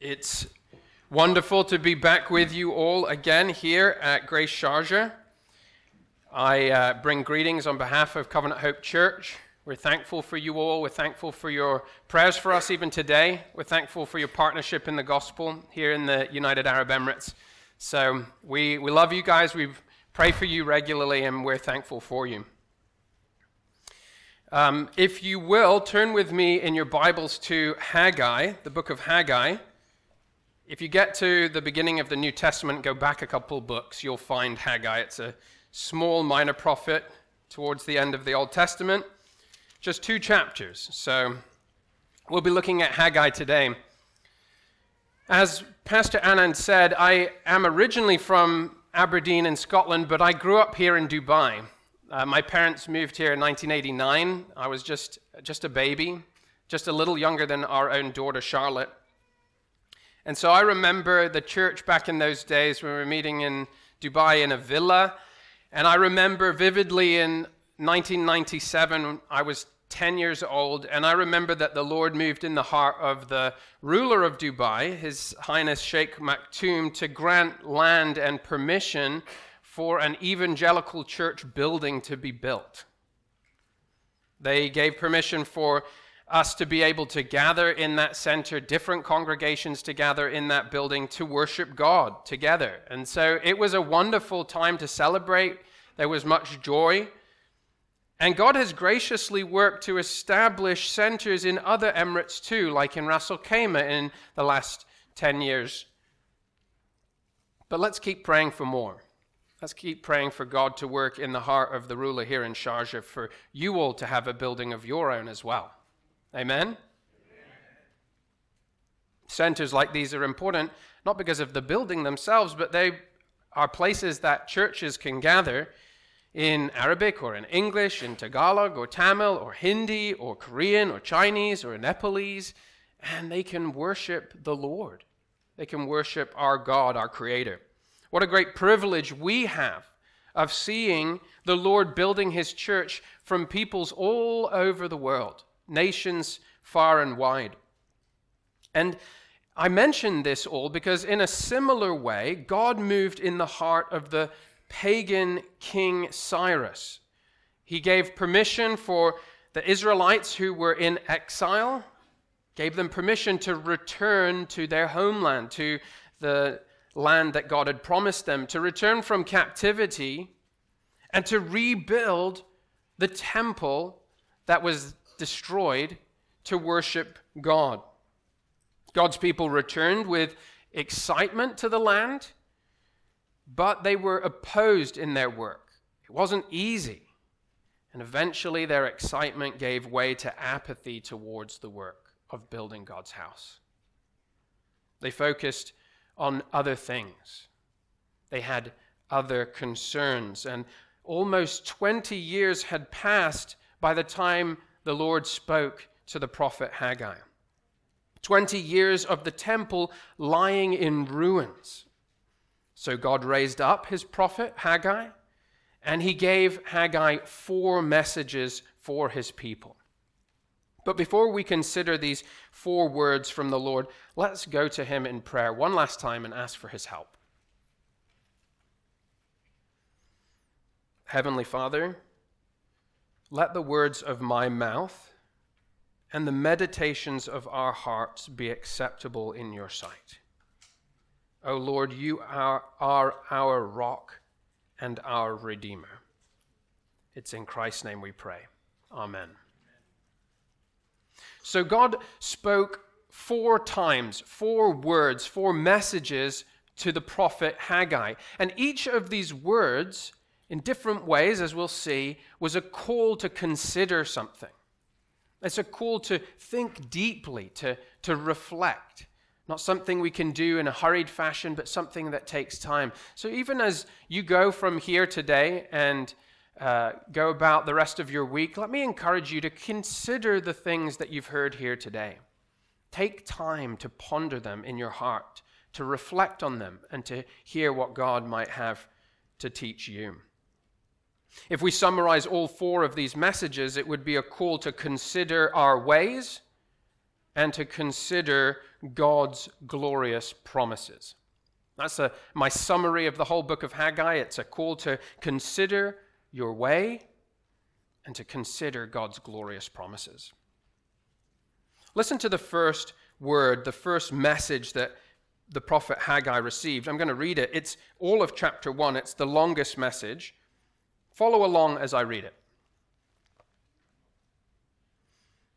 It's wonderful to be back with you all again here at Grace Sharjah. I uh, bring greetings on behalf of Covenant Hope Church. We're thankful for you all. We're thankful for your prayers for us even today. We're thankful for your partnership in the gospel here in the United Arab Emirates. So we, we love you guys. We pray for you regularly, and we're thankful for you. Um, if you will, turn with me in your Bibles to Haggai, the book of Haggai. If you get to the beginning of the New Testament, go back a couple books, you'll find Haggai. It's a small minor prophet towards the end of the Old Testament, just two chapters. So we'll be looking at Haggai today. As Pastor Anand said, I am originally from Aberdeen in Scotland, but I grew up here in Dubai. Uh, my parents moved here in 1989. I was just, just a baby, just a little younger than our own daughter, Charlotte. And so I remember the church back in those days when we were meeting in Dubai in a villa. And I remember vividly in 1997, I was 10 years old, and I remember that the Lord moved in the heart of the ruler of Dubai, His Highness Sheikh Maktoum, to grant land and permission for an evangelical church building to be built. They gave permission for us to be able to gather in that center, different congregations to gather in that building to worship God together. And so it was a wonderful time to celebrate. There was much joy. And God has graciously worked to establish centers in other emirates too, like in Ras Al Khaimah in the last 10 years. But let's keep praying for more. Let's keep praying for God to work in the heart of the ruler here in Sharjah, for you all to have a building of your own as well. Amen? Centers like these are important, not because of the building themselves, but they are places that churches can gather in Arabic or in English, in Tagalog or Tamil or Hindi or Korean or Chinese or Nepalese, and they can worship the Lord. They can worship our God, our Creator. What a great privilege we have of seeing the Lord building His church from peoples all over the world nations far and wide. And I mention this all because, in a similar way, God moved in the heart of the pagan king Cyrus. He gave permission for the Israelites who were in exile, gave them permission to return to their homeland, to the land that God had promised them, to return from captivity and to rebuild the temple that was destroyed to worship God. God's people returned with excitement to the land, but they were opposed in their work. It wasn't easy. And eventually, their excitement gave way to apathy towards the work of building God's house. They focused on other things, they had other concerns. And almost 20 years had passed by the time the Lord spoke to the prophet Haggai. 20 years of the temple lying in ruins. So God raised up his prophet Haggai, and he gave Haggai four messages for his people. But before we consider these four words from the Lord, let's go to him in prayer one last time and ask for his help. Heavenly Father, let the words of my mouth and the meditations of our hearts be acceptable in your sight. O Lord, you are, are our rock and our Redeemer. It's in Christ's name we pray. Amen. So God spoke four times, four words, four messages to the prophet Haggai. And each of these words in different ways, as we'll see, was a call to consider something. It's a call to think deeply, to, to reflect. Not something we can do in a hurried fashion, but something that takes time. So even as you go from here today and uh, go about the rest of your week, let me encourage you to consider the things that you've heard here today. Take time to ponder them in your heart, to reflect on them, and to hear what God might have to teach you. If we summarize all four of these messages, it would be a call to consider our ways and to consider God's glorious promises. That's a, my summary of the whole book of Haggai. It's a call to consider your way and to consider God's glorious promises. Listen to the first word, the first message that the prophet Haggai received. I'm going to read it. It's all of chapter 1, it's the longest message. Follow along as I read it.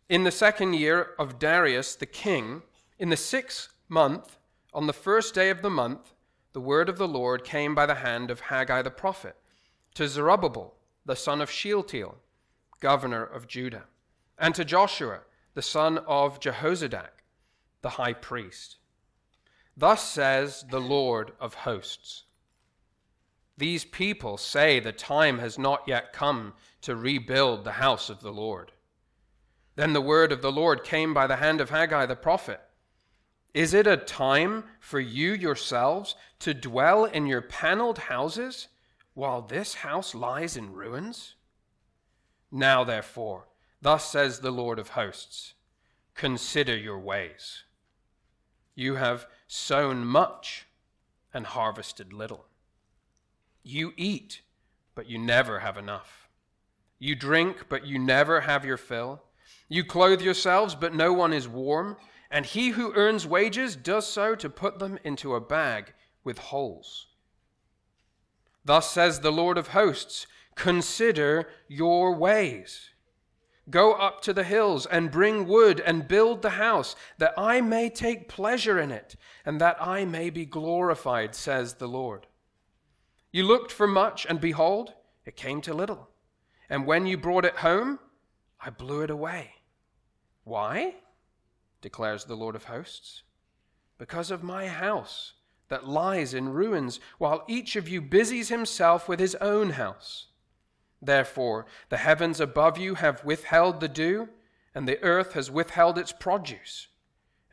In the second year of Darius the king, in the sixth month, on the first day of the month, the word of the Lord came by the hand of Haggai the prophet to Zerubbabel, the son of Shealtiel, governor of Judah, and to Joshua, the son of Jehozadak, the high priest. Thus says the Lord of hosts These people say the time has not yet come to rebuild the house of the Lord. Then the word of the Lord came by the hand of Haggai the prophet. Is it a time for you yourselves to dwell in your paneled houses while this house lies in ruins? Now, therefore, thus says the Lord of hosts consider your ways. You have sown much and harvested little. You eat, but you never have enough. You drink, but you never have your fill. You clothe yourselves, but no one is warm, and he who earns wages does so to put them into a bag with holes. Thus says the Lord of hosts Consider your ways. Go up to the hills and bring wood and build the house, that I may take pleasure in it, and that I may be glorified, says the Lord. You looked for much, and behold, it came to little. And when you brought it home, I blew it away. Why? declares the Lord of hosts. Because of my house that lies in ruins, while each of you busies himself with his own house. Therefore, the heavens above you have withheld the dew, and the earth has withheld its produce.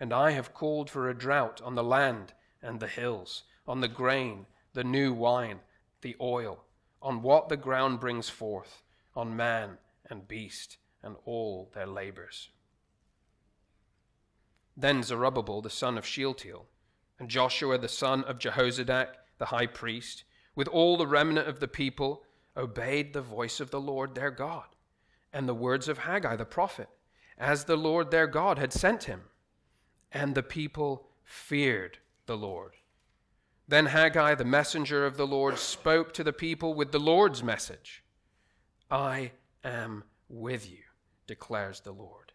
And I have called for a drought on the land and the hills, on the grain, the new wine, the oil, on what the ground brings forth, on man and beast, and all their labors. Then Zerubbabel the son of Shealtiel, and Joshua the son of Jehozadak the high priest, with all the remnant of the people, obeyed the voice of the Lord their God, and the words of Haggai the prophet, as the Lord their God had sent him. And the people feared the Lord. Then Haggai, the messenger of the Lord, spoke to the people with the Lord's message. I am with you, declares the Lord.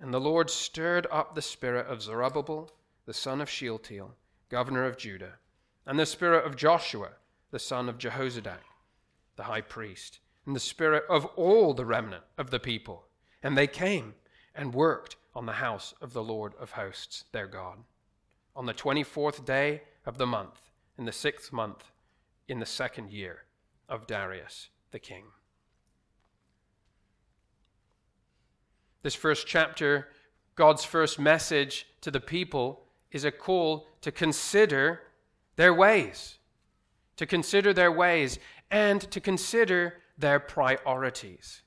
And the Lord stirred up the spirit of Zerubbabel, the son of Shealtiel, governor of Judah, and the spirit of Joshua, the son of Jehozadak, the high priest, and the spirit of all the remnant of the people. And they came and worked on the house of the Lord of hosts, their God, on the 24th day of the month, in the sixth month, in the second year of Darius the king. This first chapter, God's first message to the people is a call to consider their ways, to consider their ways, and to consider their priorities.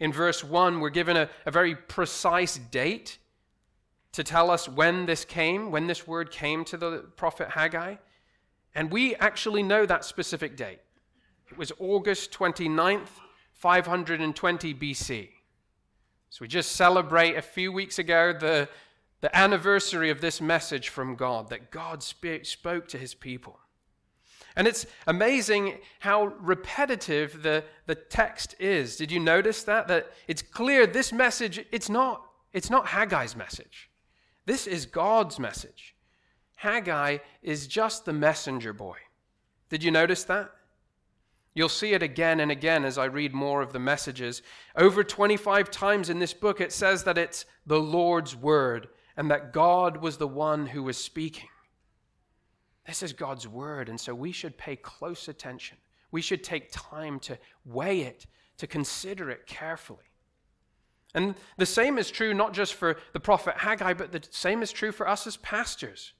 In verse 1, we're given a, a very precise date to tell us when this came, when this word came to the prophet Haggai. And we actually know that specific date. It was August 29th, 520 BC. So we just celebrate a few weeks ago the, the anniversary of this message from God that God spoke to his people. And it's amazing how repetitive the, the text is. Did you notice that? That it's clear this message, it's not, it's not Haggai's message. This is God's message. Haggai is just the messenger boy. Did you notice that? You'll see it again and again as I read more of the messages. Over 25 times in this book, it says that it's the Lord's word and that God was the one who was speaking. This is God's word, and so we should pay close attention. We should take time to weigh it, to consider it carefully. And the same is true not just for the prophet Haggai, but the same is true for us as pastors.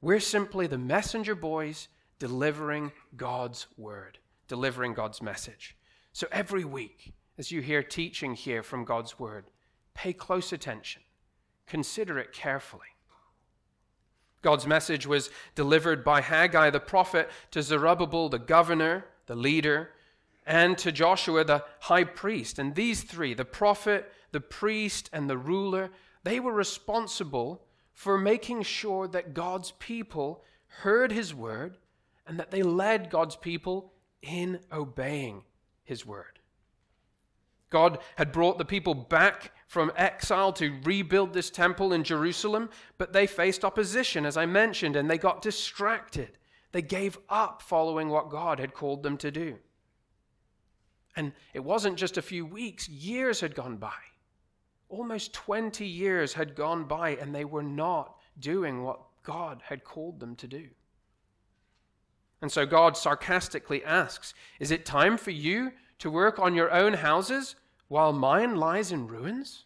We're simply the messenger boys delivering God's word delivering God's message. So every week, as you hear teaching here from God's word, pay close attention, consider it carefully. God's message was delivered by Haggai the prophet to Zerubbabel the governor, the leader, and to Joshua the high priest. And these three, the prophet, the priest, and the ruler, they were responsible for making sure that God's people heard his word and that they led God's people in obeying his word. God had brought the people back from exile to rebuild this temple in Jerusalem, but they faced opposition, as I mentioned, and they got distracted. They gave up following what God had called them to do. And it wasn't just a few weeks, years had gone by. Almost 20 years had gone by, and they were not doing what God had called them to do. And so God sarcastically asks Is it time for you to work on your own houses while mine lies in ruins?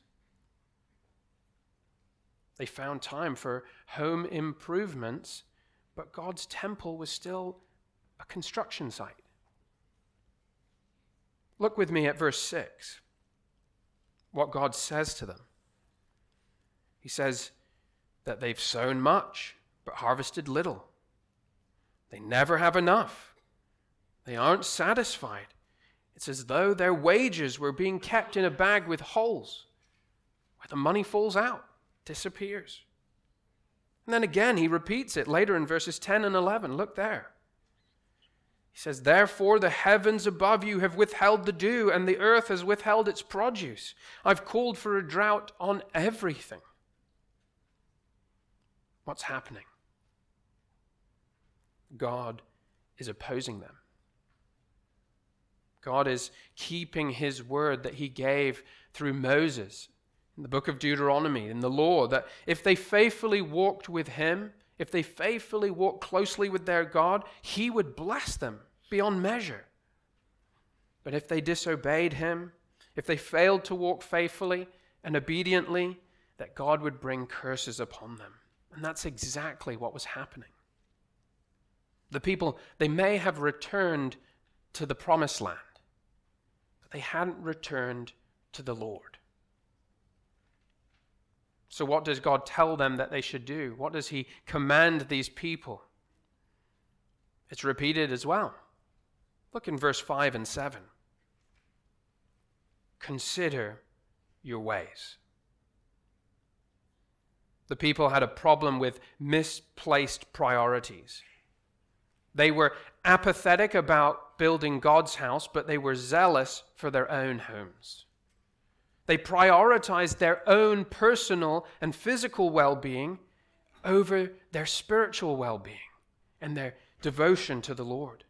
They found time for home improvements, but God's temple was still a construction site. Look with me at verse 6, what God says to them. He says that they've sown much, but harvested little. They never have enough. They aren't satisfied. It's as though their wages were being kept in a bag with holes, where the money falls out, disappears. And then again, he repeats it later in verses 10 and 11. Look there. He says, Therefore, the heavens above you have withheld the dew, and the earth has withheld its produce. I've called for a drought on everything. What's happening? God is opposing them. God is keeping his word that he gave through Moses in the book of Deuteronomy, in the law, that if they faithfully walked with him, if they faithfully walked closely with their God, he would bless them beyond measure. But if they disobeyed him, if they failed to walk faithfully and obediently, that God would bring curses upon them. And that's exactly what was happening. The people, they may have returned to the promised land, but they hadn't returned to the Lord. So, what does God tell them that they should do? What does He command these people? It's repeated as well. Look in verse 5 and 7. Consider your ways. The people had a problem with misplaced priorities. They were apathetic about building God's house, but they were zealous for their own homes. They prioritized their own personal and physical well being over their spiritual well being and their devotion to the Lord.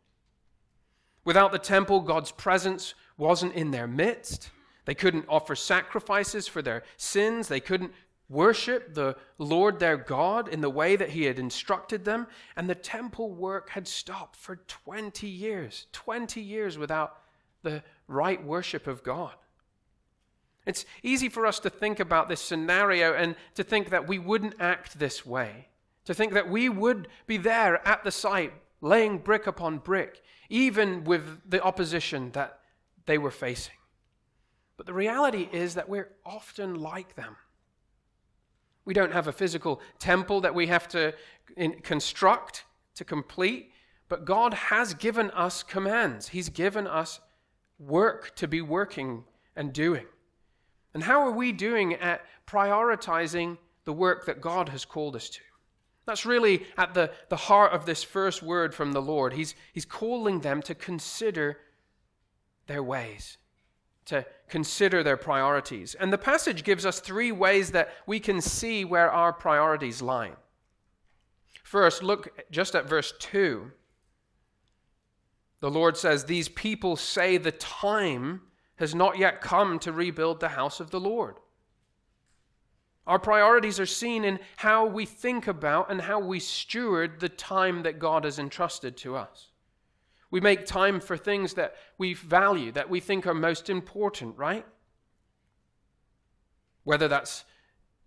Without the temple, God's presence wasn't in their midst. They couldn't offer sacrifices for their sins. They couldn't worship the Lord their God in the way that he had instructed them, and the temple work had stopped for 20 years 20 years without the right worship of God. It's easy for us to think about this scenario and to think that we wouldn't act this way, to think that we would be there at the site, laying brick upon brick, even with the opposition that they were facing. But the reality is that we're often like them. We don't have a physical temple that we have to construct to complete, but God has given us commands. He's given us work to be working and doing. And how are we doing at prioritizing the work that God has called us to? That's really at the, the heart of this first word from the Lord. He's, he's calling them to consider their ways to consider their priorities. And the passage gives us three ways that we can see where our priorities lie. First, look just at verse 2. The Lord says, These people say the time has not yet come to rebuild the house of the Lord. Our priorities are seen in how we think about and how we steward the time that God has entrusted to us. We make time for things that we value, that we think are most important, right? Whether that's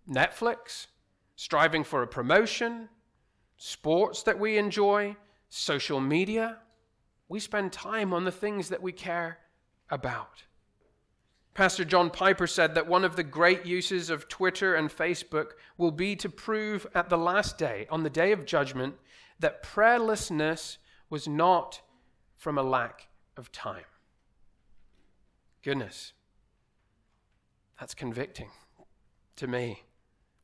Netflix, striving for a promotion, sports that we enjoy, social media, we spend time on the things that we care about. Pastor John Piper said that one of the great uses of Twitter and Facebook will be to prove at the last day, on the day of judgment, that prayerlessness was not from a lack of time. Goodness, that's convicting to me.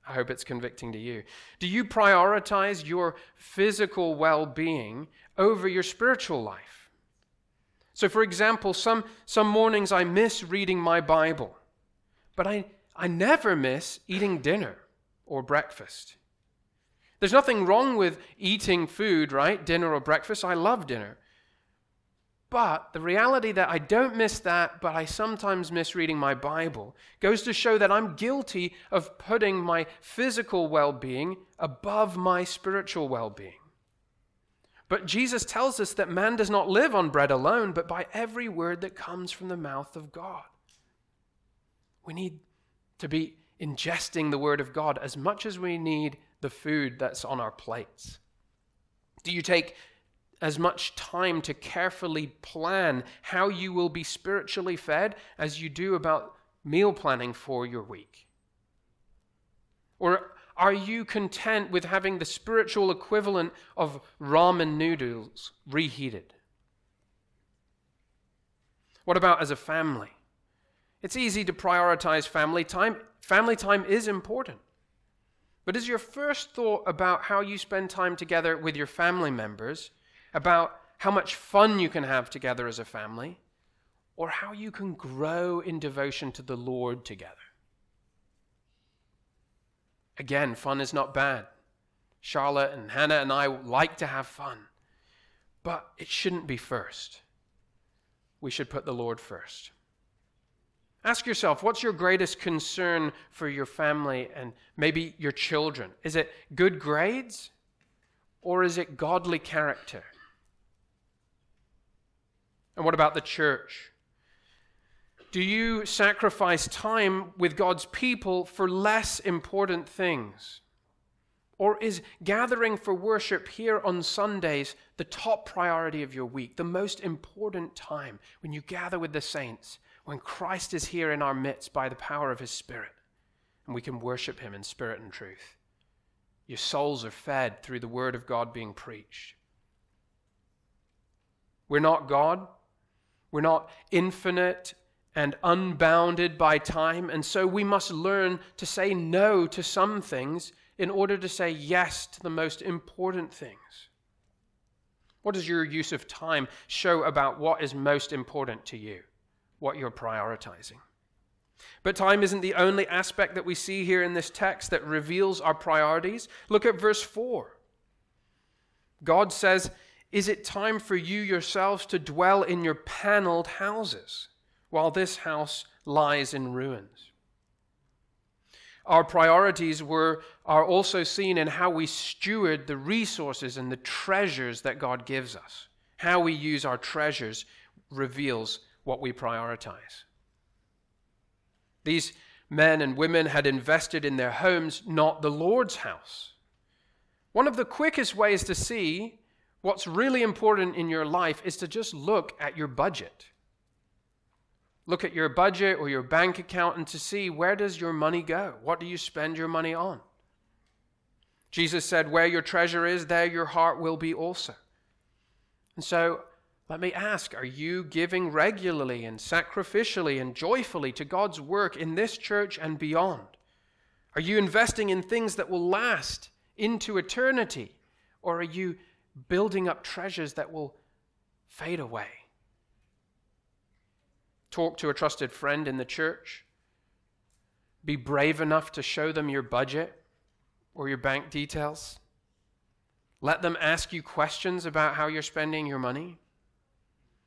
I hope it's convicting to you. Do you prioritize your physical well being over your spiritual life? So, for example, some, some mornings I miss reading my Bible, but I, I never miss eating dinner or breakfast. There's nothing wrong with eating food, right? Dinner or breakfast. I love dinner. But the reality that I don't miss that, but I sometimes miss reading my Bible, goes to show that I'm guilty of putting my physical well being above my spiritual well being. But Jesus tells us that man does not live on bread alone, but by every word that comes from the mouth of God. We need to be ingesting the word of God as much as we need the food that's on our plates. Do you take as much time to carefully plan how you will be spiritually fed as you do about meal planning for your week? Or are you content with having the spiritual equivalent of ramen noodles reheated? What about as a family? It's easy to prioritize family time. Family time is important. But is your first thought about how you spend time together with your family members about how much fun you can have together as a family, or how you can grow in devotion to the Lord together. Again, fun is not bad. Charlotte and Hannah and I like to have fun, but it shouldn't be first. We should put the Lord first. Ask yourself, what's your greatest concern for your family and maybe your children? Is it good grades or is it godly character? And what about the church? Do you sacrifice time with God's people for less important things? Or is gathering for worship here on Sundays the top priority of your week, the most important time when you gather with the saints, when Christ is here in our midst by the power of his Spirit, and we can worship him in spirit and truth? Your souls are fed through the word of God being preached. We're not God. We're not infinite and unbounded by time, and so we must learn to say no to some things in order to say yes to the most important things. What does your use of time show about what is most important to you, what you're prioritizing? But time isn't the only aspect that we see here in this text that reveals our priorities. Look at verse 4. God says, is it time for you yourselves to dwell in your paneled houses while this house lies in ruins? Our priorities were, are also seen in how we steward the resources and the treasures that God gives us. How we use our treasures reveals what we prioritize. These men and women had invested in their homes, not the Lord's house. One of the quickest ways to see What's really important in your life is to just look at your budget. Look at your budget or your bank account and to see where does your money go? What do you spend your money on? Jesus said, Where your treasure is, there your heart will be also. And so let me ask are you giving regularly and sacrificially and joyfully to God's work in this church and beyond? Are you investing in things that will last into eternity? Or are you building up treasures that will fade away. Talk to a trusted friend in the church. Be brave enough to show them your budget or your bank details. Let them ask you questions about how you're spending your money.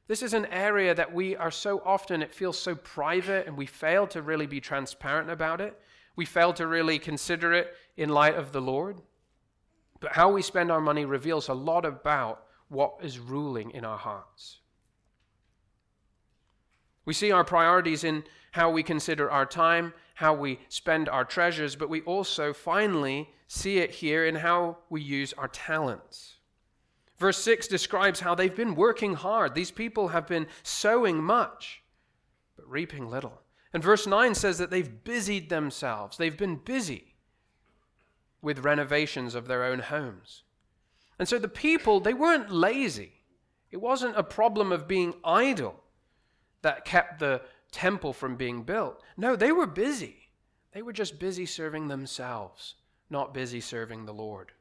This is an area that we are so often, it feels so private, and we fail to really be transparent about it. We fail to really consider it in light of the Lord. But how we spend our money reveals a lot about what is ruling in our hearts. We see our priorities in how we consider our time, how we spend our treasures, but we also finally see it here in how we use our talents. Verse 6 describes how they've been working hard. These people have been sowing much, but reaping little. And verse 9 says that they've busied themselves. They've been busy with renovations of their own homes. And so the people, they weren't lazy. It wasn't a problem of being idle that kept the temple from being built. No, they were busy. They were just busy serving themselves, not busy serving the Lord.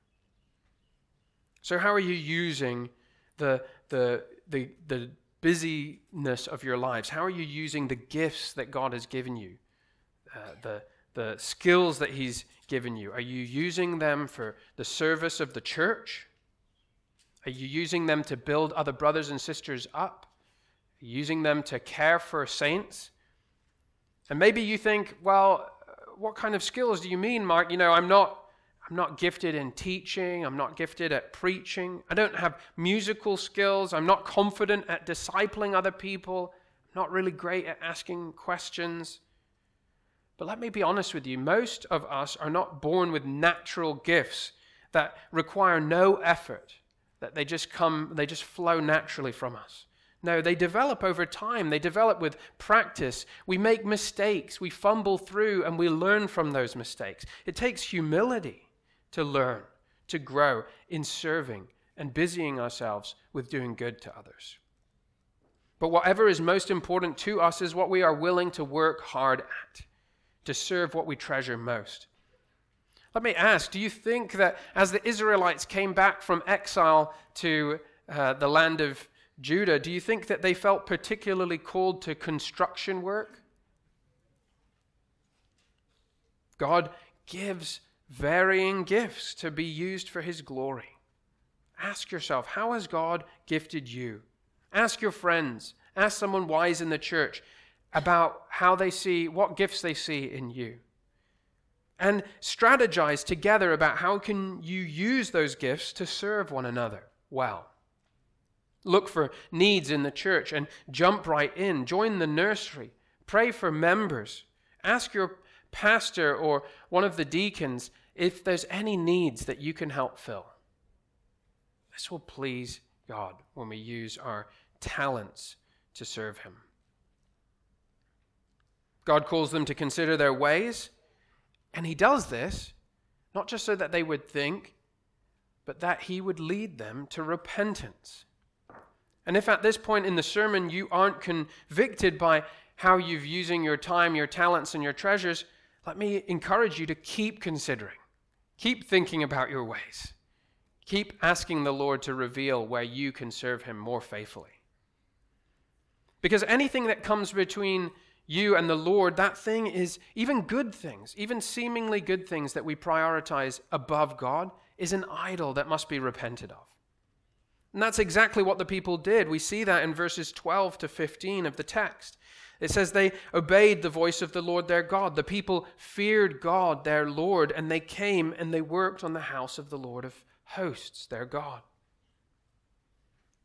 So, how are you using the, the, the, the busyness of your lives? How are you using the gifts that God has given you, uh, the, the skills that He's given you? Are you using them for the service of the church? Are you using them to build other brothers and sisters up? Using them to care for saints? And maybe you think, well, what kind of skills do you mean, Mark? You know, I'm not I'm not gifted in teaching. I'm not gifted at preaching. I don't have musical skills. I'm not confident at discipling other people. I'm not really great at asking questions. But let me be honest with you most of us are not born with natural gifts that require no effort, that they just come, they just flow naturally from us. No, they develop over time. They develop with practice. We make mistakes, we fumble through, and we learn from those mistakes. It takes humility to learn, to grow in serving and busying ourselves with doing good to others. But whatever is most important to us is what we are willing to work hard at, to serve what we treasure most. Let me ask do you think that as the Israelites came back from exile to uh, the land of Judah, do you think that they felt particularly called to construction work? God gives varying gifts to be used for His glory. Ask yourself, how has God gifted you? Ask your friends, ask someone wise in the church about how they see, what gifts they see in you. And strategize together about how can you use those gifts to serve one another well. Look for needs in the church and jump right in. Join the nursery. Pray for members. Ask your pastor or one of the deacons if there's any needs that you can help fill. This will please God when we use our talents to serve Him. God calls them to consider their ways, and He does this not just so that they would think, but that He would lead them to repentance. And if at this point in the sermon you aren't convicted by how you've using your time, your talents, and your treasures, let me encourage you to keep considering. Keep thinking about your ways. Keep asking the Lord to reveal where you can serve Him more faithfully. Because anything that comes between you and the Lord, that thing is even good things, even seemingly good things that we prioritize above God, is an idol that must be repented of. And that's exactly what the people did. We see that in verses 12 to 15 of the text. It says they obeyed the voice of the Lord their God. The people feared God their Lord, and they came and they worked on the house of the Lord of hosts, their God.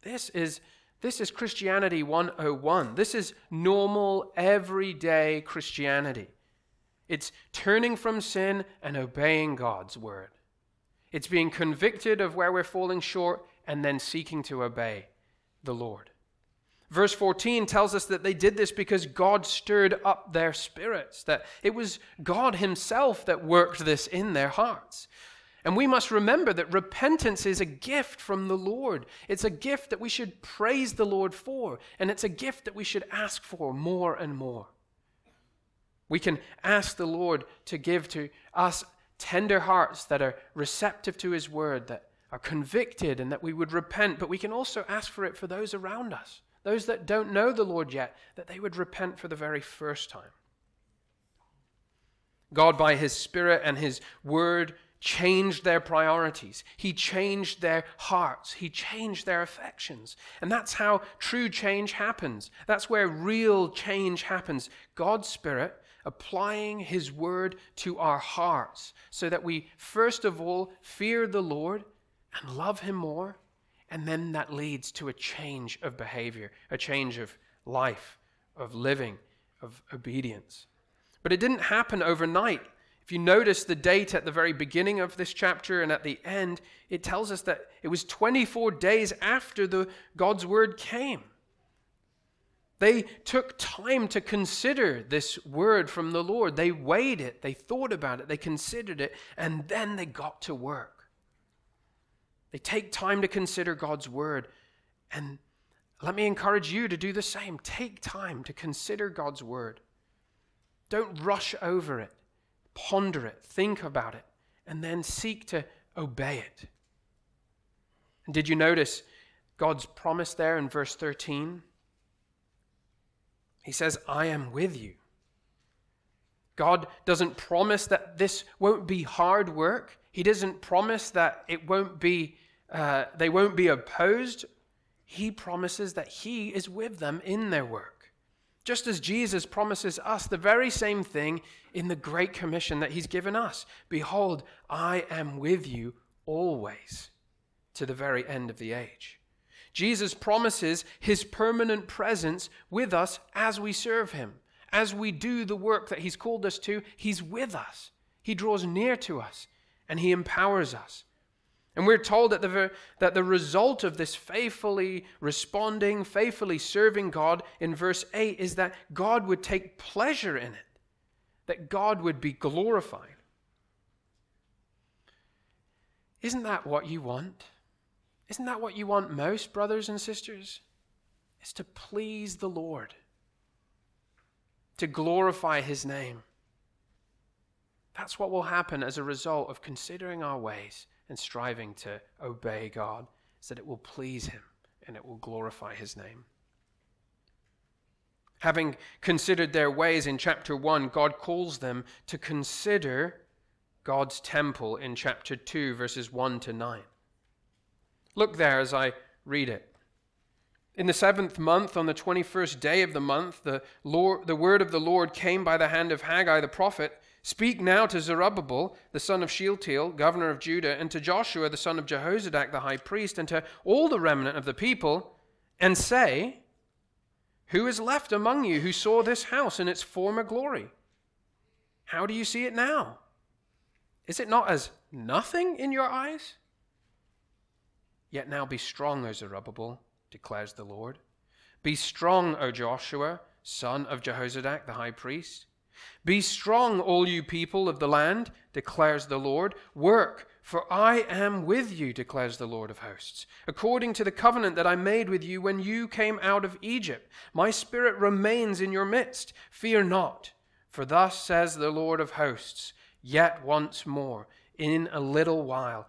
This is, this is Christianity 101. This is normal, everyday Christianity. It's turning from sin and obeying God's word. It's being convicted of where we're falling short and then seeking to obey the Lord. Verse 14 tells us that they did this because God stirred up their spirits, that it was God Himself that worked this in their hearts. And we must remember that repentance is a gift from the Lord. It's a gift that we should praise the Lord for, and it's a gift that we should ask for more and more. We can ask the Lord to give to us tender hearts that are receptive to His word, that are convicted, and that we would repent, but we can also ask for it for those around us those that don't know the Lord yet, that they would repent for the very first time. God, by His Spirit and His Word, changed their priorities. He changed their hearts. He changed their affections. And that's how true change happens. That's where real change happens. God's Spirit applying His Word to our hearts so that we, first of all, fear the Lord and love Him more and then that leads to a change of behavior, a change of life, of living, of obedience. But it didn't happen overnight. If you notice the date at the very beginning of this chapter and at the end, it tells us that it was 24 days after the God's word came. They took time to consider this word from the Lord. They weighed it, they thought about it, they considered it, and then they got to work. They take time to consider God's word. And let me encourage you to do the same. Take time to consider God's word. Don't rush over it, ponder it, think about it, and then seek to obey it. And did you notice God's promise there in verse 13? He says, I am with you. God doesn't promise that this won't be hard work. He doesn't promise that it won't be, uh, they won't be opposed. He promises that He is with them in their work. Just as Jesus promises us the very same thing in the Great Commission that He's given us Behold, I am with you always to the very end of the age. Jesus promises his permanent presence with us as we serve him. As we do the work that he's called us to, he's with us. He draws near to us and he empowers us. And we're told that the, that the result of this faithfully responding, faithfully serving God in verse 8 is that God would take pleasure in it, that God would be glorified. Isn't that what you want? Isn't that what you want most, brothers and sisters? Is to please the Lord, to glorify his name. That's what will happen as a result of considering our ways and striving to obey God, is that it will please him and it will glorify his name. Having considered their ways in chapter 1, God calls them to consider God's temple in chapter 2, verses 1 to 9. Look there as I read it. In the seventh month, on the 21st day of the month, the, Lord, the word of the Lord came by the hand of Haggai the prophet Speak now to Zerubbabel, the son of Shealtiel, governor of Judah, and to Joshua, the son of Jehozadak, the high priest, and to all the remnant of the people, and say, Who is left among you who saw this house in its former glory? How do you see it now? Is it not as nothing in your eyes? Yet now be strong, O Zerubbabel, declares the Lord. Be strong, O Joshua, son of Jehozadak, the high priest. Be strong, all you people of the land, declares the Lord. Work, for I am with you, declares the Lord of hosts. According to the covenant that I made with you when you came out of Egypt, my spirit remains in your midst. Fear not, for thus says the Lord of hosts, yet once more in a little while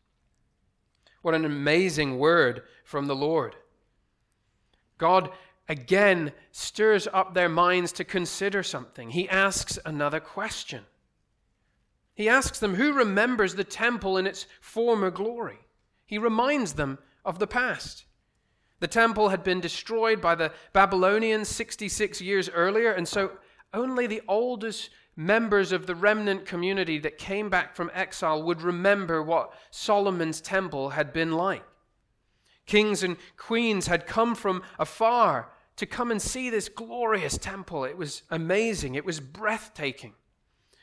What an amazing word from the Lord. God again stirs up their minds to consider something. He asks another question. He asks them, Who remembers the temple in its former glory? He reminds them of the past. The temple had been destroyed by the Babylonians 66 years earlier, and so only the oldest members of the remnant community that came back from exile would remember what Solomon's temple had been like. Kings and queens had come from afar to come and see this glorious temple. It was amazing, it was breathtaking.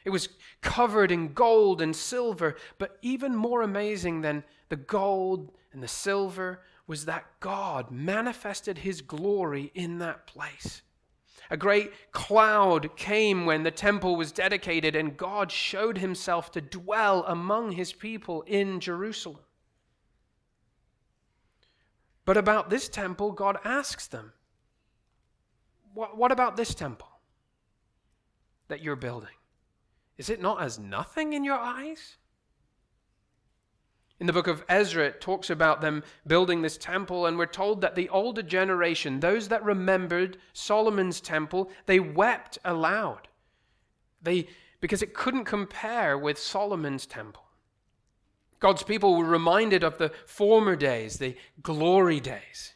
It was covered in gold and silver, but even more amazing than the gold and the silver was that God manifested his glory in that place. A great cloud came when the temple was dedicated, and God showed himself to dwell among his people in Jerusalem. But about this temple, God asks them, What, what about this temple that you're building? Is it not as nothing in your eyes? In the book of Ezra, it talks about them building this temple, and we're told that the older generation, those that remembered Solomon's temple, they wept aloud. They, because it couldn't compare with Solomon's temple. God's people were reminded of the former days, the glory days.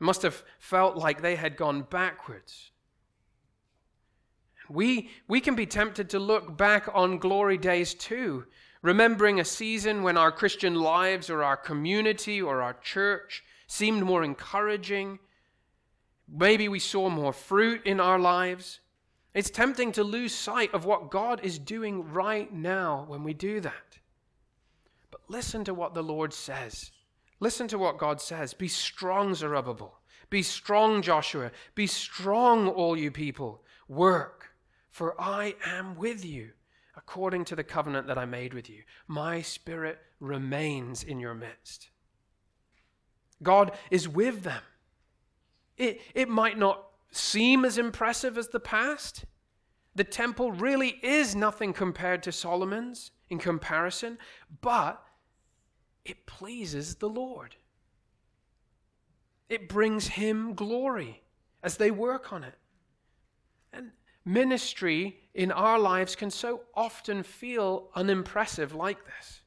It must have felt like they had gone backwards. We, we can be tempted to look back on glory days too, remembering a season when our Christian lives or our community or our church seemed more encouraging. Maybe we saw more fruit in our lives. It's tempting to lose sight of what God is doing right now when we do that. But listen to what the Lord says. Listen to what God says. Be strong, Zerubbabel. Be strong, Joshua. Be strong, all you people. Work, for I am with you, according to the covenant that I made with you. My spirit remains in your midst. God is with them. It, it might not seem as impressive as the past. The temple really is nothing compared to Solomon's in comparison, but it pleases the Lord. It brings him glory as they work on it. And ministry in our lives can so often feel unimpressive like this.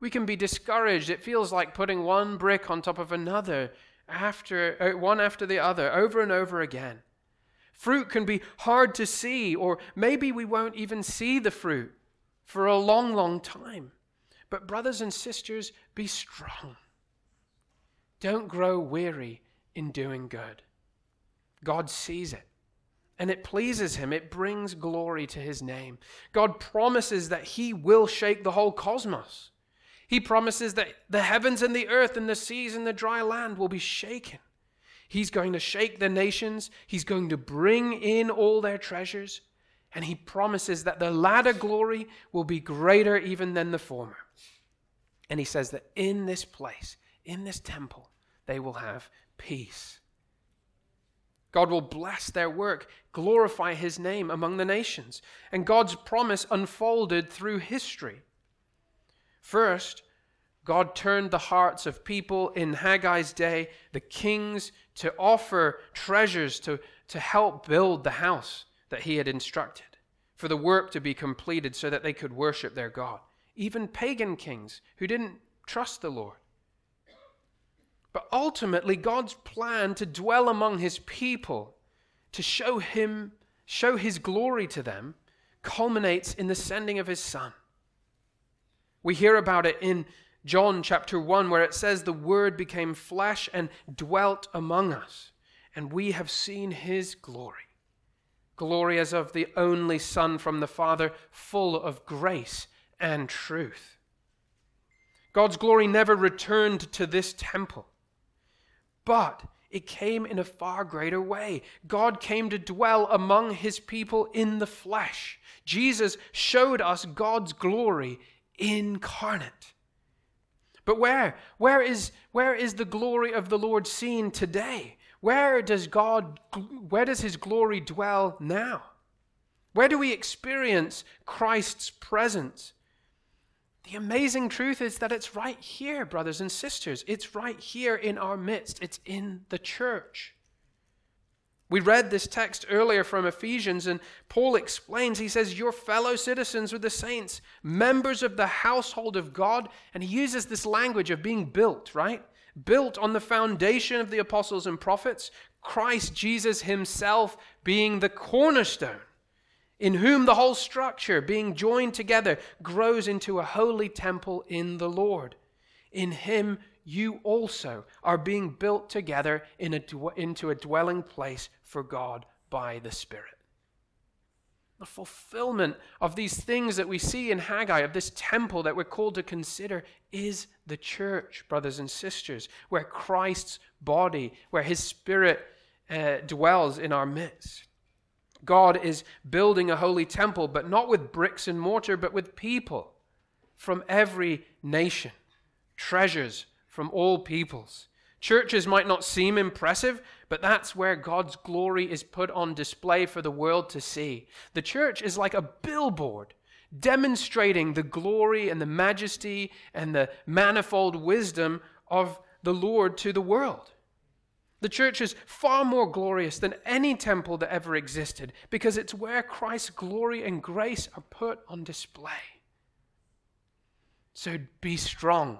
We can be discouraged. It feels like putting one brick on top of another after uh, one after the other over and over again. Fruit can be hard to see, or maybe we won't even see the fruit for a long, long time. But, brothers and sisters, be strong. Don't grow weary in doing good. God sees it, and it pleases Him. It brings glory to His name. God promises that He will shake the whole cosmos. He promises that the heavens and the earth and the seas and the dry land will be shaken. He's going to shake the nations. He's going to bring in all their treasures. And he promises that the latter glory will be greater even than the former. And he says that in this place, in this temple, they will have peace. God will bless their work, glorify his name among the nations. And God's promise unfolded through history. First, God turned the hearts of people in Haggai's day, the kings, to offer treasures to, to help build the house that he had instructed, for the work to be completed so that they could worship their God. Even pagan kings who didn't trust the Lord. But ultimately, God's plan to dwell among his people, to show him, show his glory to them, culminates in the sending of his son. We hear about it in John chapter 1, where it says, The Word became flesh and dwelt among us, and we have seen his glory. Glory as of the only Son from the Father, full of grace and truth. God's glory never returned to this temple, but it came in a far greater way. God came to dwell among his people in the flesh. Jesus showed us God's glory incarnate. But where? Where is, where is the glory of the Lord seen today? Where does God where does his glory dwell now? Where do we experience Christ's presence? The amazing truth is that it's right here, brothers and sisters. It's right here in our midst. It's in the church. We read this text earlier from Ephesians, and Paul explains, he says, Your fellow citizens with the saints, members of the household of God. And he uses this language of being built, right? Built on the foundation of the apostles and prophets, Christ Jesus himself being the cornerstone, in whom the whole structure, being joined together, grows into a holy temple in the Lord. In him you also are being built together in a, into a dwelling place for God by the Spirit. The fulfillment of these things that we see in Haggai, of this temple that we're called to consider, is the church, brothers and sisters, where Christ's body, where his Spirit uh, dwells in our midst. God is building a holy temple, but not with bricks and mortar, but with people from every nation, treasures from all peoples. Churches might not seem impressive, but that's where God's glory is put on display for the world to see. The church is like a billboard demonstrating the glory and the majesty and the manifold wisdom of the Lord to the world. The church is far more glorious than any temple that ever existed because it's where Christ's glory and grace are put on display. So be strong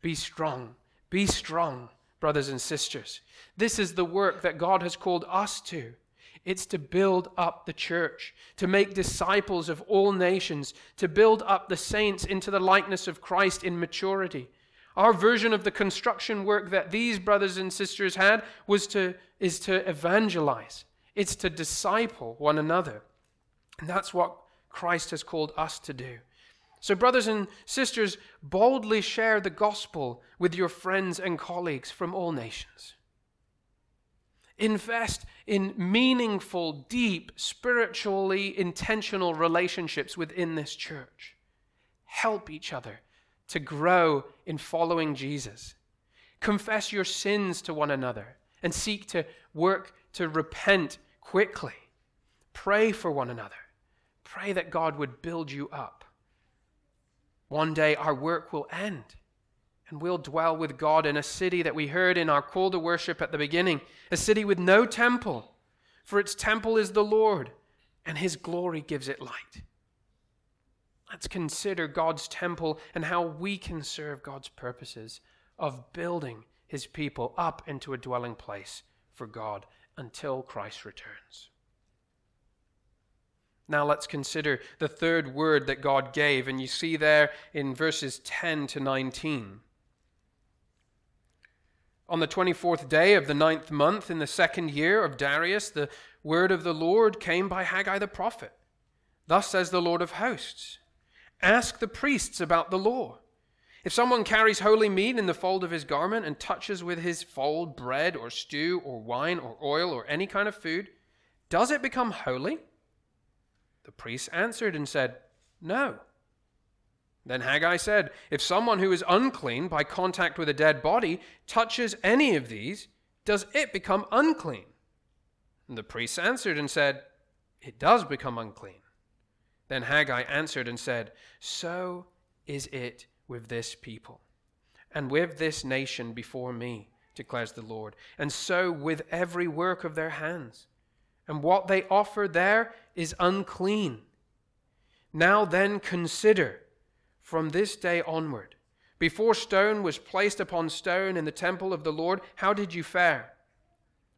be strong. Be strong, brothers and sisters. This is the work that God has called us to. It's to build up the church, to make disciples of all nations, to build up the saints into the likeness of Christ in maturity. Our version of the construction work that these brothers and sisters had was to, is to evangelize. It's to disciple one another. And that's what Christ has called us to do. So, brothers and sisters, boldly share the gospel with your friends and colleagues from all nations. Invest in meaningful, deep, spiritually intentional relationships within this church. Help each other to grow in following Jesus. Confess your sins to one another and seek to work to repent quickly. Pray for one another. Pray that God would build you up. One day our work will end and we'll dwell with God in a city that we heard in our call to worship at the beginning, a city with no temple, for its temple is the Lord, and his glory gives it light. Let's consider God's temple and how we can serve God's purposes of building his people up into a dwelling place for God until Christ returns. Now let's consider the third word that God gave, and you see there in verses 10 to 19. On the 24th day of the ninth month in the second year of Darius, the word of the Lord came by Haggai the prophet. Thus says the Lord of hosts Ask the priests about the law. If someone carries holy meat in the fold of his garment and touches with his fold bread or stew or wine or oil or any kind of food, does it become holy? The priests answered and said, No. Then Haggai said, If someone who is unclean by contact with a dead body touches any of these, does it become unclean? And the priests answered and said, It does become unclean. Then Haggai answered and said, So is it with this people, and with this nation before me, declares the Lord, and so with every work of their hands. And what they offer there is unclean. Now then consider from this day onward. Before stone was placed upon stone in the temple of the Lord, how did you fare?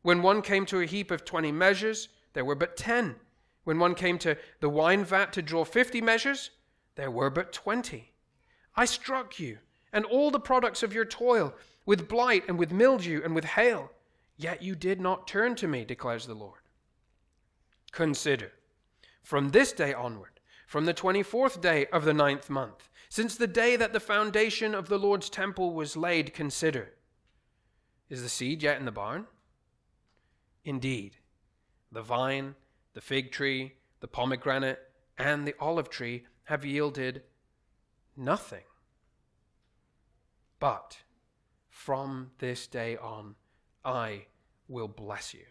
When one came to a heap of twenty measures, there were but ten. When one came to the wine vat to draw fifty measures, there were but twenty. I struck you and all the products of your toil with blight and with mildew and with hail, yet you did not turn to me, declares the Lord. Consider, from this day onward, from the twenty fourth day of the ninth month, since the day that the foundation of the Lord's temple was laid, consider Is the seed yet in the barn? Indeed, the vine, the fig tree, the pomegranate, and the olive tree have yielded nothing. But from this day on, I will bless you.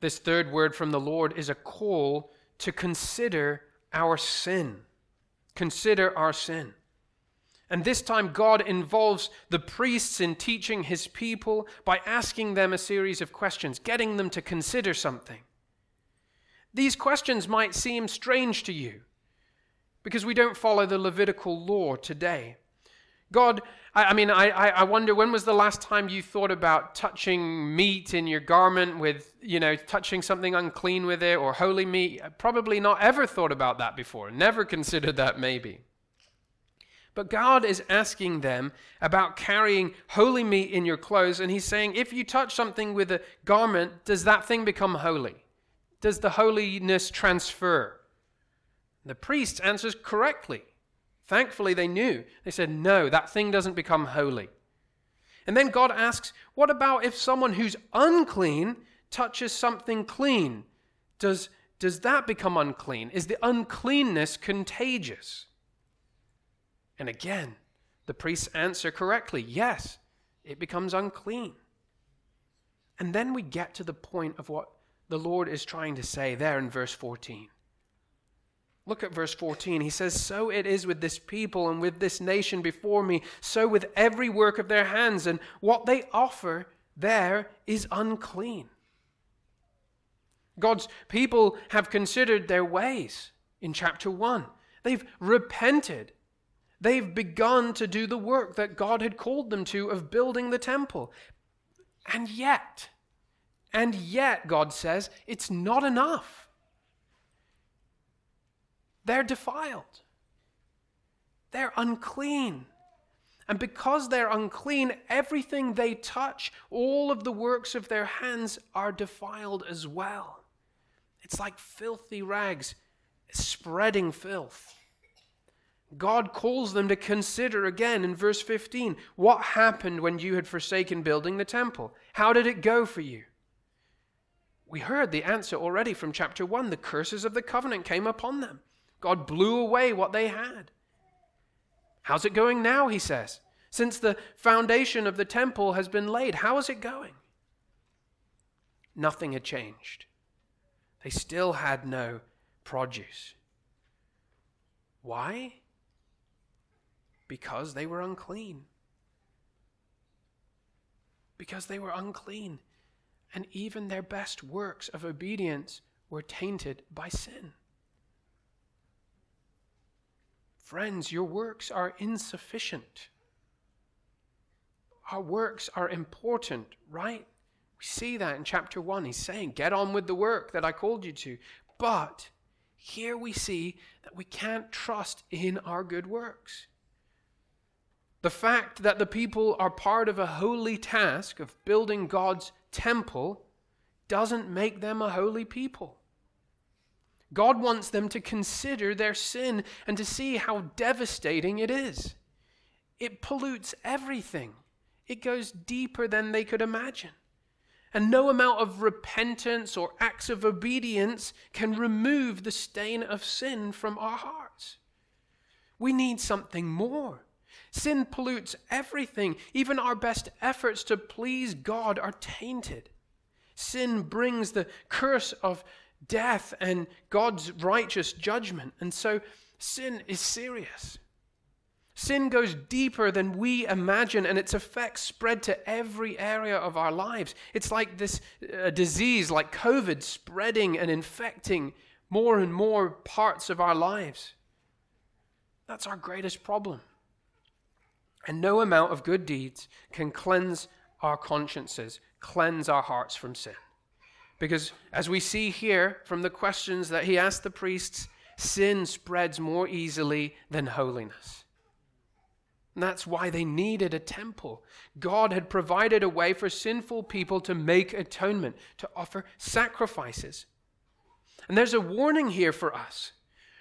This third word from the Lord is a call to consider our sin. Consider our sin. And this time, God involves the priests in teaching his people by asking them a series of questions, getting them to consider something. These questions might seem strange to you because we don't follow the Levitical law today. God, I, I mean, I, I wonder when was the last time you thought about touching meat in your garment with, you know, touching something unclean with it or holy meat? Probably not ever thought about that before, never considered that maybe. But God is asking them about carrying holy meat in your clothes, and He's saying, if you touch something with a garment, does that thing become holy? Does the holiness transfer? The priest answers correctly. Thankfully, they knew. They said, No, that thing doesn't become holy. And then God asks, What about if someone who's unclean touches something clean? Does, does that become unclean? Is the uncleanness contagious? And again, the priests answer correctly yes, it becomes unclean. And then we get to the point of what the Lord is trying to say there in verse 14. Look at verse 14. He says, So it is with this people and with this nation before me, so with every work of their hands, and what they offer there is unclean. God's people have considered their ways in chapter 1. They've repented. They've begun to do the work that God had called them to of building the temple. And yet, And yet, God says, it's not enough. They're defiled. They're unclean. And because they're unclean, everything they touch, all of the works of their hands are defiled as well. It's like filthy rags spreading filth. God calls them to consider again in verse 15 what happened when you had forsaken building the temple? How did it go for you? We heard the answer already from chapter 1. The curses of the covenant came upon them. God blew away what they had. How's it going now? He says. Since the foundation of the temple has been laid, how is it going? Nothing had changed. They still had no produce. Why? Because they were unclean. Because they were unclean. And even their best works of obedience were tainted by sin. Friends, your works are insufficient. Our works are important, right? We see that in chapter 1. He's saying, Get on with the work that I called you to. But here we see that we can't trust in our good works. The fact that the people are part of a holy task of building God's temple doesn't make them a holy people. God wants them to consider their sin and to see how devastating it is. It pollutes everything, it goes deeper than they could imagine. And no amount of repentance or acts of obedience can remove the stain of sin from our hearts. We need something more. Sin pollutes everything. Even our best efforts to please God are tainted. Sin brings the curse of death and God's righteous judgment. And so sin is serious. Sin goes deeper than we imagine, and its effects spread to every area of our lives. It's like this uh, disease, like COVID, spreading and infecting more and more parts of our lives. That's our greatest problem. And no amount of good deeds can cleanse our consciences, cleanse our hearts from sin. Because as we see here from the questions that he asked the priests, sin spreads more easily than holiness. And that's why they needed a temple. God had provided a way for sinful people to make atonement, to offer sacrifices. And there's a warning here for us.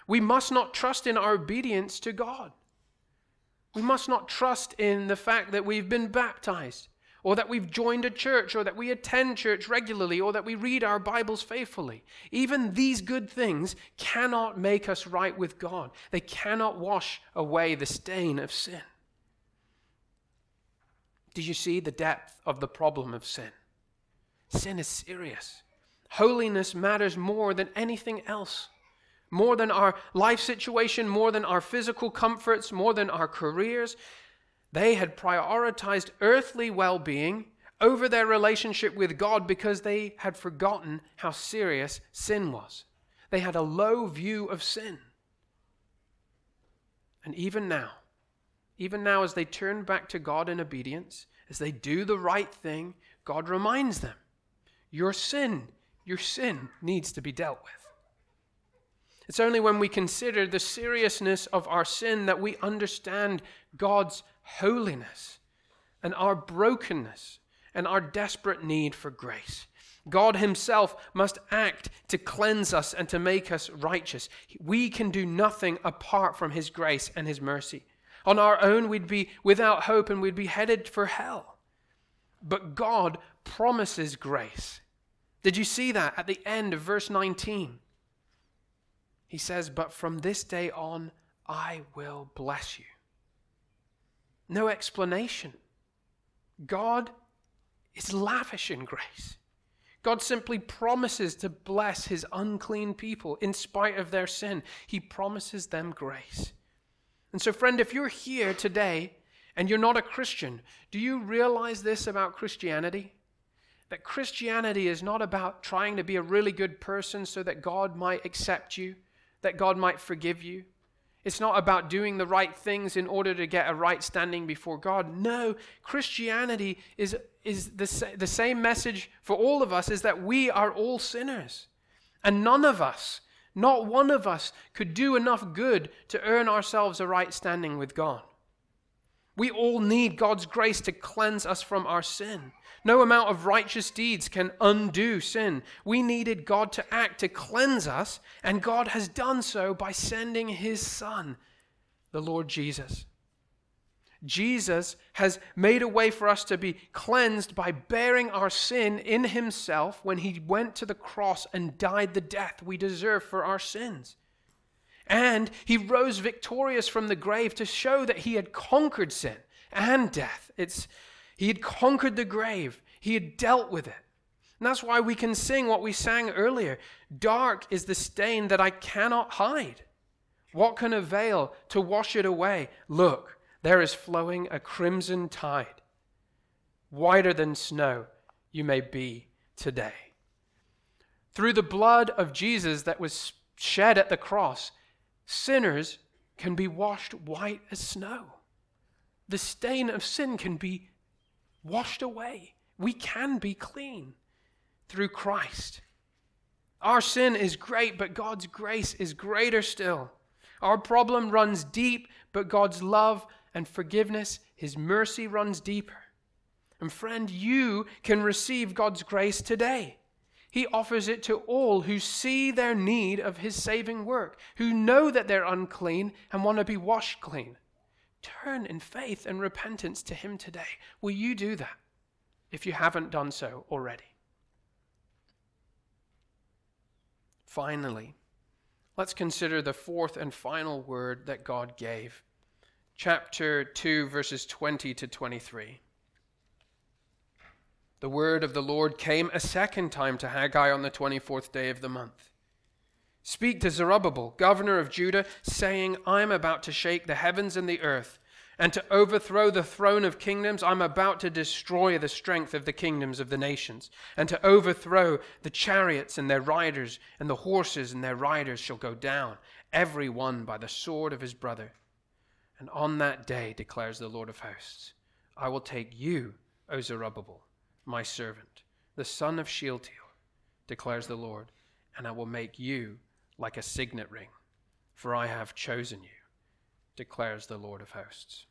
We must not trust in our obedience to God. We must not trust in the fact that we've been baptized or that we've joined a church, or that we attend church regularly, or that we read our Bibles faithfully. Even these good things cannot make us right with God, they cannot wash away the stain of sin. Did you see the depth of the problem of sin? Sin is serious. Holiness matters more than anything else. More than our life situation, more than our physical comforts, more than our careers. They had prioritized earthly well being over their relationship with God because they had forgotten how serious sin was. They had a low view of sin. And even now, even now, as they turn back to God in obedience, as they do the right thing, God reminds them your sin, your sin needs to be dealt with. It's only when we consider the seriousness of our sin that we understand God's holiness and our brokenness and our desperate need for grace. God Himself must act to cleanse us and to make us righteous. We can do nothing apart from His grace and His mercy. On our own, we'd be without hope and we'd be headed for hell. But God promises grace. Did you see that at the end of verse 19? He says, But from this day on, I will bless you no explanation. God is lavish in grace. God simply promises to bless his unclean people in spite of their sin. He promises them grace. And so, friend, if you're here today and you're not a Christian, do you realize this about Christianity? That Christianity is not about trying to be a really good person so that God might accept you, that God might forgive you. It's not about doing the right things in order to get a right standing before God. No, Christianity is, is the, the same message for all of us is that we are all sinners. And none of us, not one of us, could do enough good to earn ourselves a right standing with God. We all need God's grace to cleanse us from our sin. No amount of righteous deeds can undo sin. We needed God to act to cleanse us, and God has done so by sending his Son, the Lord Jesus. Jesus has made a way for us to be cleansed by bearing our sin in himself when he went to the cross and died the death we deserve for our sins. And he rose victorious from the grave to show that he had conquered sin and death. It's he had conquered the grave, he had dealt with it. And that's why we can sing what we sang earlier Dark is the stain that I cannot hide. What can avail to wash it away? Look, there is flowing a crimson tide. Whiter than snow you may be today. Through the blood of Jesus that was shed at the cross, sinners can be washed white as snow. The stain of sin can be washed away. We can be clean through Christ. Our sin is great, but God's grace is greater still. Our problem runs deep, but God's love and forgiveness, His mercy runs deeper. And friend, you can receive God's grace today. He offers it to all who see their need of His saving work, who know that they're unclean and want to be washed clean. Turn in faith and repentance to Him today. Will you do that if you haven't done so already? Finally, let's consider the fourth and final word that God gave. Chapter 2, verses 20 to 23. The word of the Lord came a second time to Haggai on the 24th day of the month. Speak to Zerubbabel, governor of Judah, saying, I am about to shake the heavens and the earth, and to overthrow the throne of kingdoms. I'm about to destroy the strength of the kingdoms of the nations, and to overthrow the chariots and their riders, and the horses and their riders shall go down, every one by the sword of his brother. And on that day, declares the Lord of hosts, I will take you, O Zerubbabel, my servant, the son of Shealtiel, declares the Lord, and I will make you like a signet ring, for I have chosen you, declares the Lord of hosts.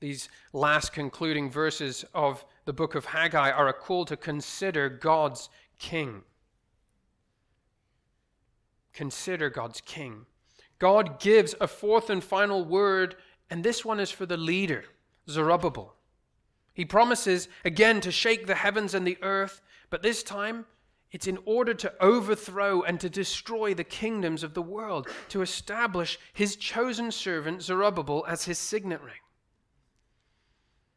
These last concluding verses of the book of Haggai are a call to consider God's king. Consider God's king. God gives a fourth and final word, and this one is for the leader, Zerubbabel. He promises again to shake the heavens and the earth, but this time it's in order to overthrow and to destroy the kingdoms of the world, to establish his chosen servant Zerubbabel as his signet ring.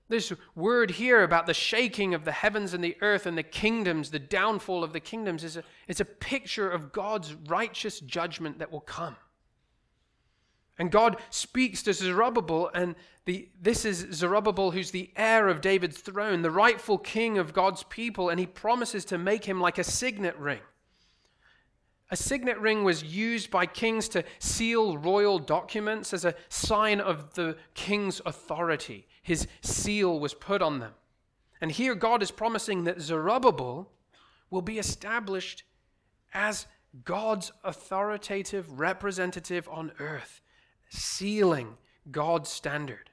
This word here about the shaking of the heavens and the earth and the kingdoms, the downfall of the kingdoms, is a, is a picture of God's righteous judgment that will come. And God speaks to Zerubbabel, and the, this is Zerubbabel, who's the heir of David's throne, the rightful king of God's people, and he promises to make him like a signet ring. A signet ring was used by kings to seal royal documents as a sign of the king's authority. His seal was put on them. And here God is promising that Zerubbabel will be established as God's authoritative representative on earth sealing God's standard.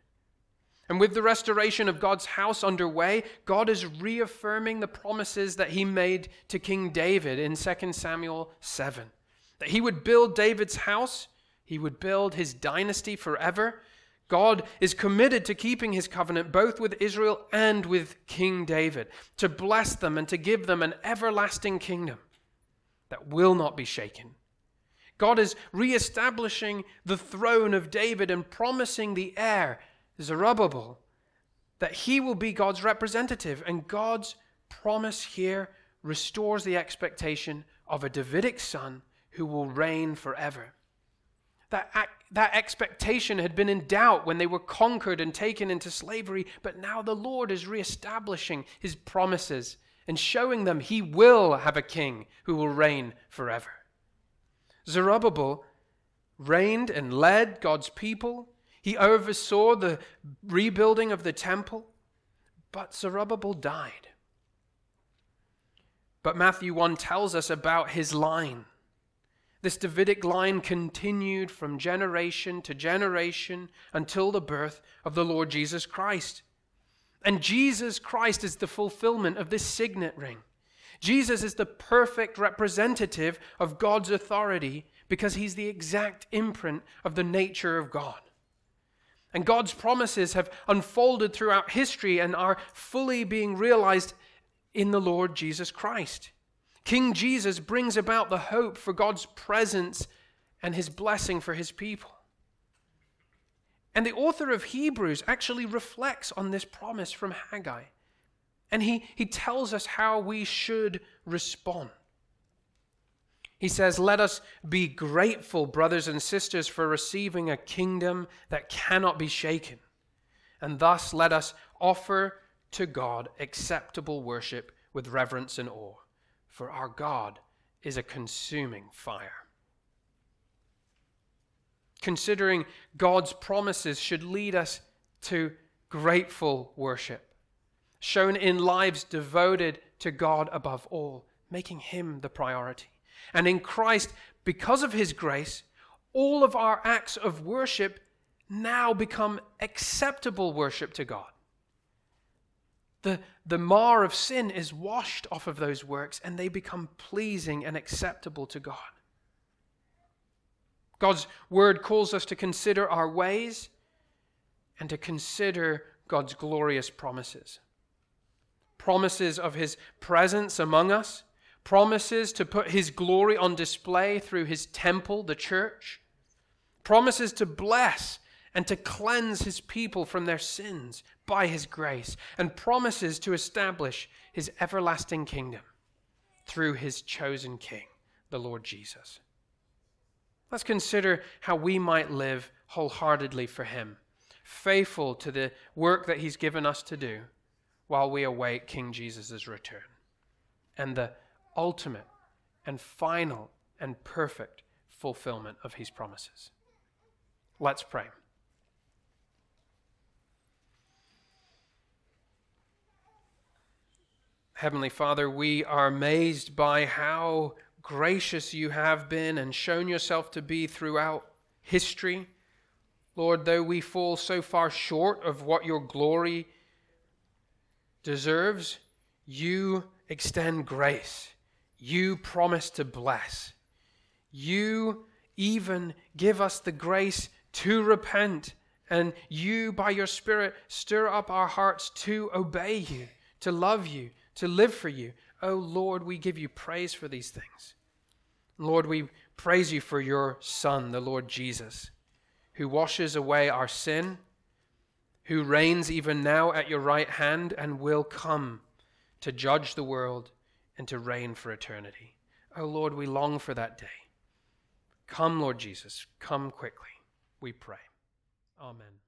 And with the restoration of God's house underway, God is reaffirming the promises that he made to King David in 2 Samuel 7. That he would build David's house, he would build his dynasty forever. God is committed to keeping his covenant both with Israel and with King David, to bless them and to give them an everlasting kingdom that will not be shaken God is reestablishing the throne of David and promising the heir, Zerubbabel, that he will be God's representative. And God's promise here restores the expectation of a Davidic son who will reign forever. That, that expectation had been in doubt when they were conquered and taken into slavery, but now the Lord is reestablishing his promises and showing them he will have a king who will reign forever. Zerubbabel reigned and led God's people. He oversaw the rebuilding of the temple. But Zerubbabel died. But Matthew 1 tells us about his line. This Davidic line continued from generation to generation until the birth of the Lord Jesus Christ. And Jesus Christ is the fulfillment of this signet ring. Jesus is the perfect representative of God's authority because he's the exact imprint of the nature of God. And God's promises have unfolded throughout history and are fully being realized in the Lord Jesus Christ. King Jesus brings about the hope for God's presence and his blessing for his people. And the author of Hebrews actually reflects on this promise from Haggai. And he, he tells us how we should respond. He says, Let us be grateful, brothers and sisters, for receiving a kingdom that cannot be shaken. And thus let us offer to God acceptable worship with reverence and awe, for our God is a consuming fire. Considering God's promises should lead us to grateful worship, shown in lives devoted to God above all, making Him the priority. And in Christ, because of His grace, all of our acts of worship now become acceptable worship to God. The, the mar of sin is washed off of those works and they become pleasing and acceptable to God. God's word calls us to consider our ways and to consider God's glorious promises. Promises of his presence among us, promises to put his glory on display through his temple, the church, promises to bless and to cleanse his people from their sins by his grace, and promises to establish his everlasting kingdom through his chosen king, the Lord Jesus. Let's consider how we might live wholeheartedly for him, faithful to the work that he's given us to do while we await King Jesus' return and the ultimate and final and perfect fulfillment of his promises. Let's pray. Heavenly Father, we are amazed by how gracious you have been and shown yourself to be throughout history. Lord, though we fall so far short of what your glory deserves, you extend grace. You promise to bless. You even give us the grace to repent. And you, by your Spirit, stir up our hearts to obey you, to love you, to live for you. Oh Lord, we give you praise for these things. Lord, we praise you for your Son, the Lord Jesus, who washes away our sin, who reigns even now at your right hand and will come to judge the world and to reign for eternity. Oh Lord, we long for that day. Come, Lord Jesus, come quickly, we pray. Amen.